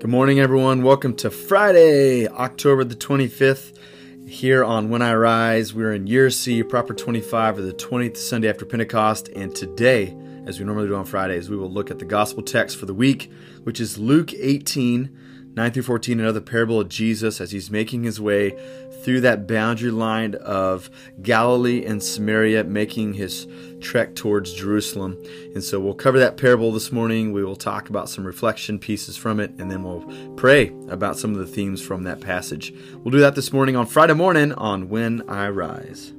Good morning, everyone. Welcome to Friday, October the 25th, here on When I Rise. We're in year C, proper 25, or the 20th Sunday after Pentecost. And today, as we normally do on Fridays, we will look at the gospel text for the week, which is Luke 18, 9 through 14, another parable of Jesus as he's making his way through that boundary line of Galilee and Samaria, making his trek towards Jerusalem. And so we'll cover that parable this morning. We will talk about some reflection pieces from it, and then we'll pray about some of the themes from that passage. We'll do that this morning on Friday morning on When I Rise.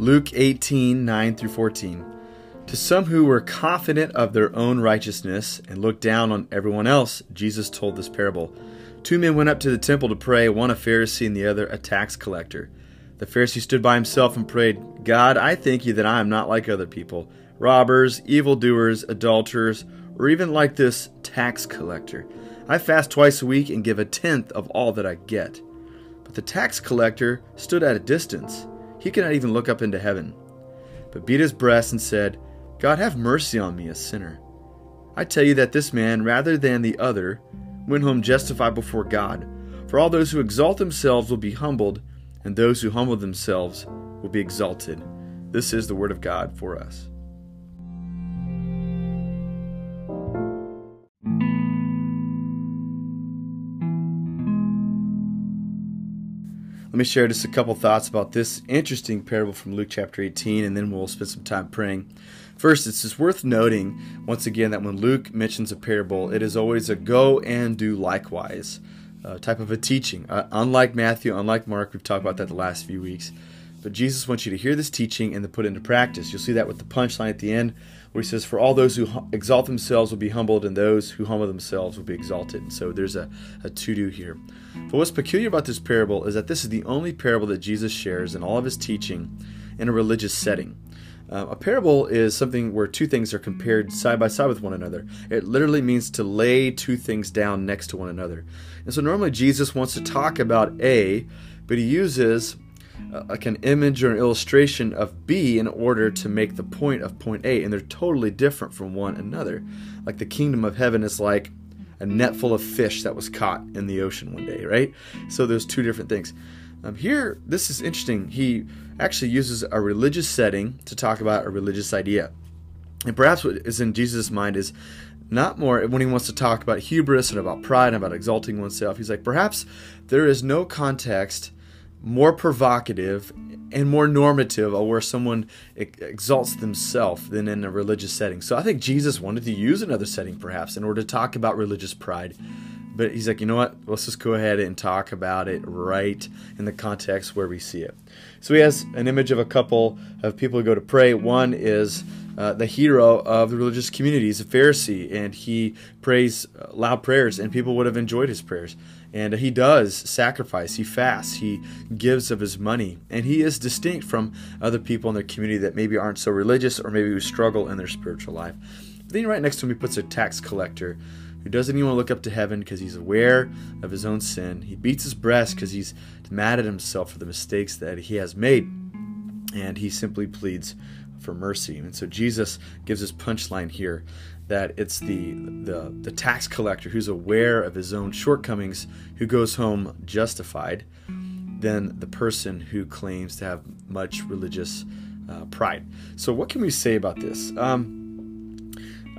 Luke 18, 9 through 14. To some who were confident of their own righteousness and looked down on everyone else, Jesus told this parable. Two men went up to the temple to pray, one a Pharisee and the other a tax collector. The Pharisee stood by himself and prayed, God, I thank you that I am not like other people, robbers, evildoers, adulterers, or even like this tax collector. I fast twice a week and give a tenth of all that I get. But the tax collector stood at a distance he could not even look up into heaven, but beat his breast and said, God, have mercy on me, a sinner. I tell you that this man, rather than the other, went home justified before God. For all those who exalt themselves will be humbled, and those who humble themselves will be exalted. This is the word of God for us. Let me share just a couple thoughts about this interesting parable from Luke chapter 18, and then we'll spend some time praying. First, it's just worth noting once again that when Luke mentions a parable, it is always a go and do likewise uh, type of a teaching. Uh, unlike Matthew, unlike Mark, we've talked about that the last few weeks. But Jesus wants you to hear this teaching and to put it into practice. You'll see that with the punchline at the end, where he says, For all those who exalt themselves will be humbled, and those who humble themselves will be exalted. And so there's a, a to do here. But what's peculiar about this parable is that this is the only parable that Jesus shares in all of his teaching in a religious setting. Uh, a parable is something where two things are compared side by side with one another. It literally means to lay two things down next to one another. And so normally Jesus wants to talk about A, but he uses like an image or an illustration of B in order to make the point of point A, and they're totally different from one another. Like the kingdom of heaven is like a net full of fish that was caught in the ocean one day, right? So there's two different things. Um, here, this is interesting. He actually uses a religious setting to talk about a religious idea. And perhaps what is in Jesus' mind is not more when he wants to talk about hubris and about pride and about exalting oneself. He's like, perhaps there is no context more provocative and more normative of where someone exalts themselves than in a religious setting. So I think Jesus wanted to use another setting perhaps in order to talk about religious pride. But he's like, you know what? Let's just go ahead and talk about it right in the context where we see it. So he has an image of a couple of people who go to pray. One is uh, the hero of the religious community. He's a Pharisee, and he prays loud prayers, and people would have enjoyed his prayers. And he does sacrifice, he fasts, he gives of his money, and he is distinct from other people in their community that maybe aren't so religious or maybe who struggle in their spiritual life. But then right next to him, he puts a tax collector who doesn't even look up to heaven because he's aware of his own sin. He beats his breast because he's mad at himself for the mistakes that he has made, and he simply pleads for mercy. And so Jesus gives his punchline here that it's the, the, the tax collector who's aware of his own shortcomings who goes home justified than the person who claims to have much religious uh, pride. So, what can we say about this? Um,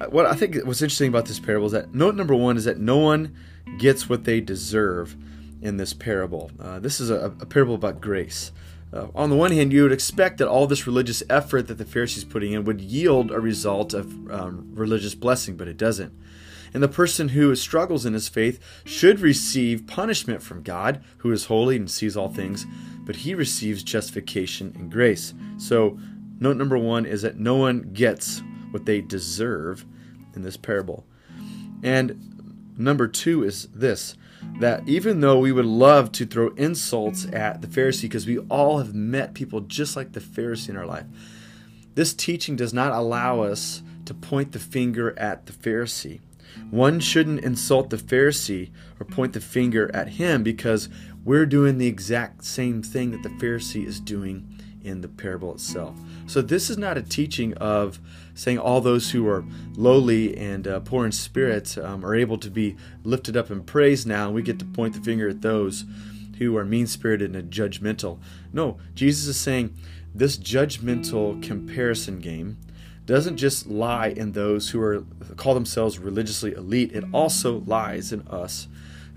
what I think what's interesting about this parable is that note number one is that no one gets what they deserve in this parable. Uh, this is a, a parable about grace. Uh, on the one hand, you would expect that all this religious effort that the Pharisees putting in would yield a result of um, religious blessing, but it doesn't. And the person who struggles in his faith should receive punishment from God, who is holy and sees all things, but he receives justification and grace. So, note number one is that no one gets what they deserve in this parable. And number two is this that even though we would love to throw insults at the Pharisee because we all have met people just like the Pharisee in our life, this teaching does not allow us to point the finger at the Pharisee. One shouldn't insult the Pharisee or point the finger at him because we're doing the exact same thing that the Pharisee is doing in the parable itself. So, this is not a teaching of saying all those who are lowly and uh, poor in spirit um, are able to be lifted up in praise now, and we get to point the finger at those who are mean spirited and judgmental. No, Jesus is saying this judgmental comparison game doesn't just lie in those who are call themselves religiously elite it also lies in us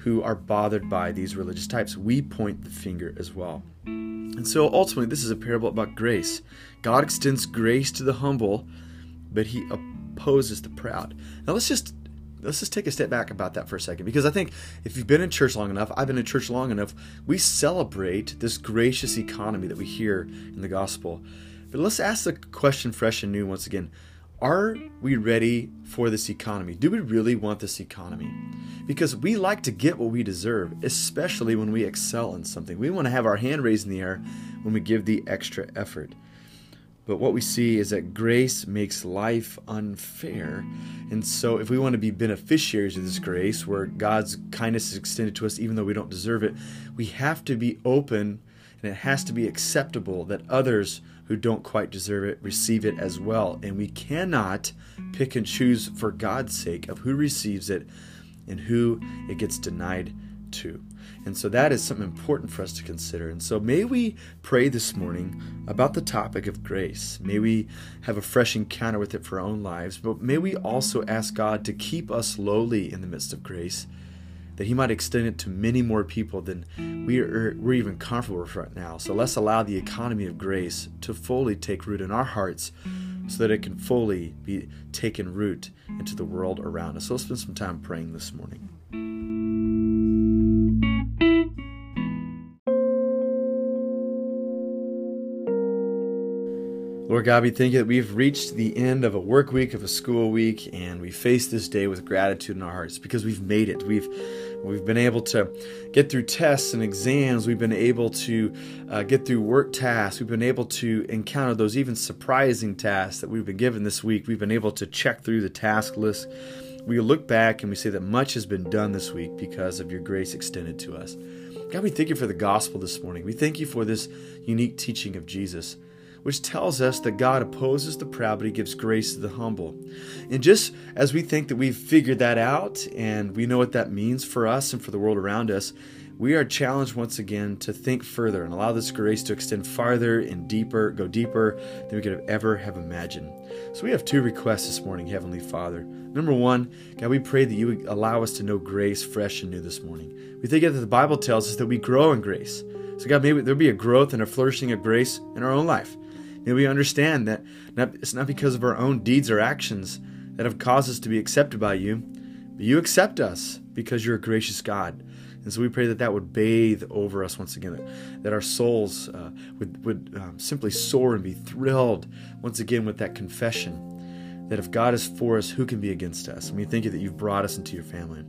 who are bothered by these religious types. We point the finger as well. And so ultimately this is a parable about grace. God extends grace to the humble but he opposes the proud. Now let's just let's just take a step back about that for a second because i think if you've been in church long enough i've been in church long enough we celebrate this gracious economy that we hear in the gospel. But let's ask the question fresh and new once again. Are we ready for this economy? Do we really want this economy? Because we like to get what we deserve, especially when we excel in something. We want to have our hand raised in the air when we give the extra effort. But what we see is that grace makes life unfair. And so, if we want to be beneficiaries of this grace, where God's kindness is extended to us even though we don't deserve it, we have to be open and it has to be acceptable that others who don't quite deserve it receive it as well. And we cannot pick and choose for God's sake of who receives it and who it gets denied to. And so that is something important for us to consider. And so may we pray this morning about the topic of grace. May we have a fresh encounter with it for our own lives, but may we also ask God to keep us lowly in the midst of grace that He might extend it to many more people than we are, we're even comfortable with right now. So let's allow the economy of grace to fully take root in our hearts so that it can fully be taken root into the world around us. So let's spend some time praying this morning. Lord God, we thank you that we've reached the end of a work week, of a school week, and we face this day with gratitude in our hearts because we've made it. We've we've been able to get through tests and exams. We've been able to uh, get through work tasks. We've been able to encounter those even surprising tasks that we've been given this week. We've been able to check through the task list. We look back and we say that much has been done this week because of your grace extended to us. God, we thank you for the gospel this morning. We thank you for this unique teaching of Jesus which tells us that God opposes the proud, but He gives grace to the humble. And just as we think that we've figured that out and we know what that means for us and for the world around us, we are challenged once again to think further and allow this grace to extend farther and deeper, go deeper than we could have ever have imagined. So we have two requests this morning, Heavenly Father. Number one, God, we pray that you would allow us to know grace fresh and new this morning. We think that the Bible tells us that we grow in grace. So God, maybe there be a growth and a flourishing of grace in our own life. May we understand that not, it's not because of our own deeds or actions that have caused us to be accepted by you, but you accept us because you're a gracious God. And so we pray that that would bathe over us once again, that, that our souls uh, would, would um, simply soar and be thrilled once again with that confession that if God is for us, who can be against us? And we thank you that you've brought us into your family.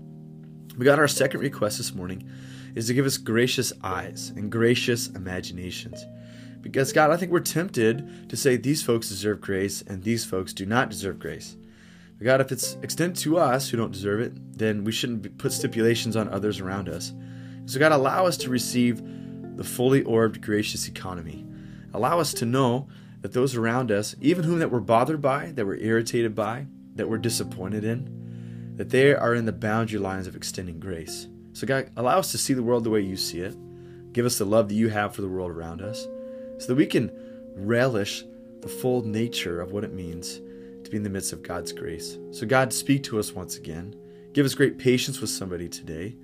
We got our second request this morning is to give us gracious eyes and gracious imaginations. Because, God, I think we're tempted to say these folks deserve grace and these folks do not deserve grace. But God, if it's extended to us who don't deserve it, then we shouldn't put stipulations on others around us. So, God, allow us to receive the fully orbed, gracious economy. Allow us to know that those around us, even whom that we're bothered by, that we're irritated by, that we're disappointed in, that they are in the boundary lines of extending grace. So, God, allow us to see the world the way you see it. Give us the love that you have for the world around us so that we can relish the full nature of what it means to be in the midst of God's grace. So, God, speak to us once again. Give us great patience with somebody today.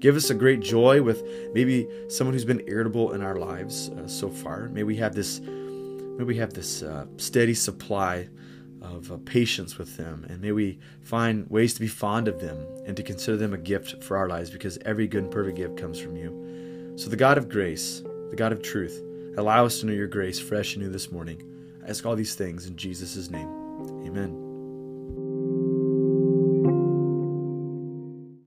Give us a great joy with maybe someone who's been irritable in our lives uh, so far. May we have this, may we have this uh, steady supply of uh, patience with them, and may we find ways to be fond of them and to consider them a gift for our lives, because every good and perfect gift comes from you. So, the God of grace, the God of truth, Allow us to know your grace fresh and new this morning. I ask all these things in Jesus' name. Amen.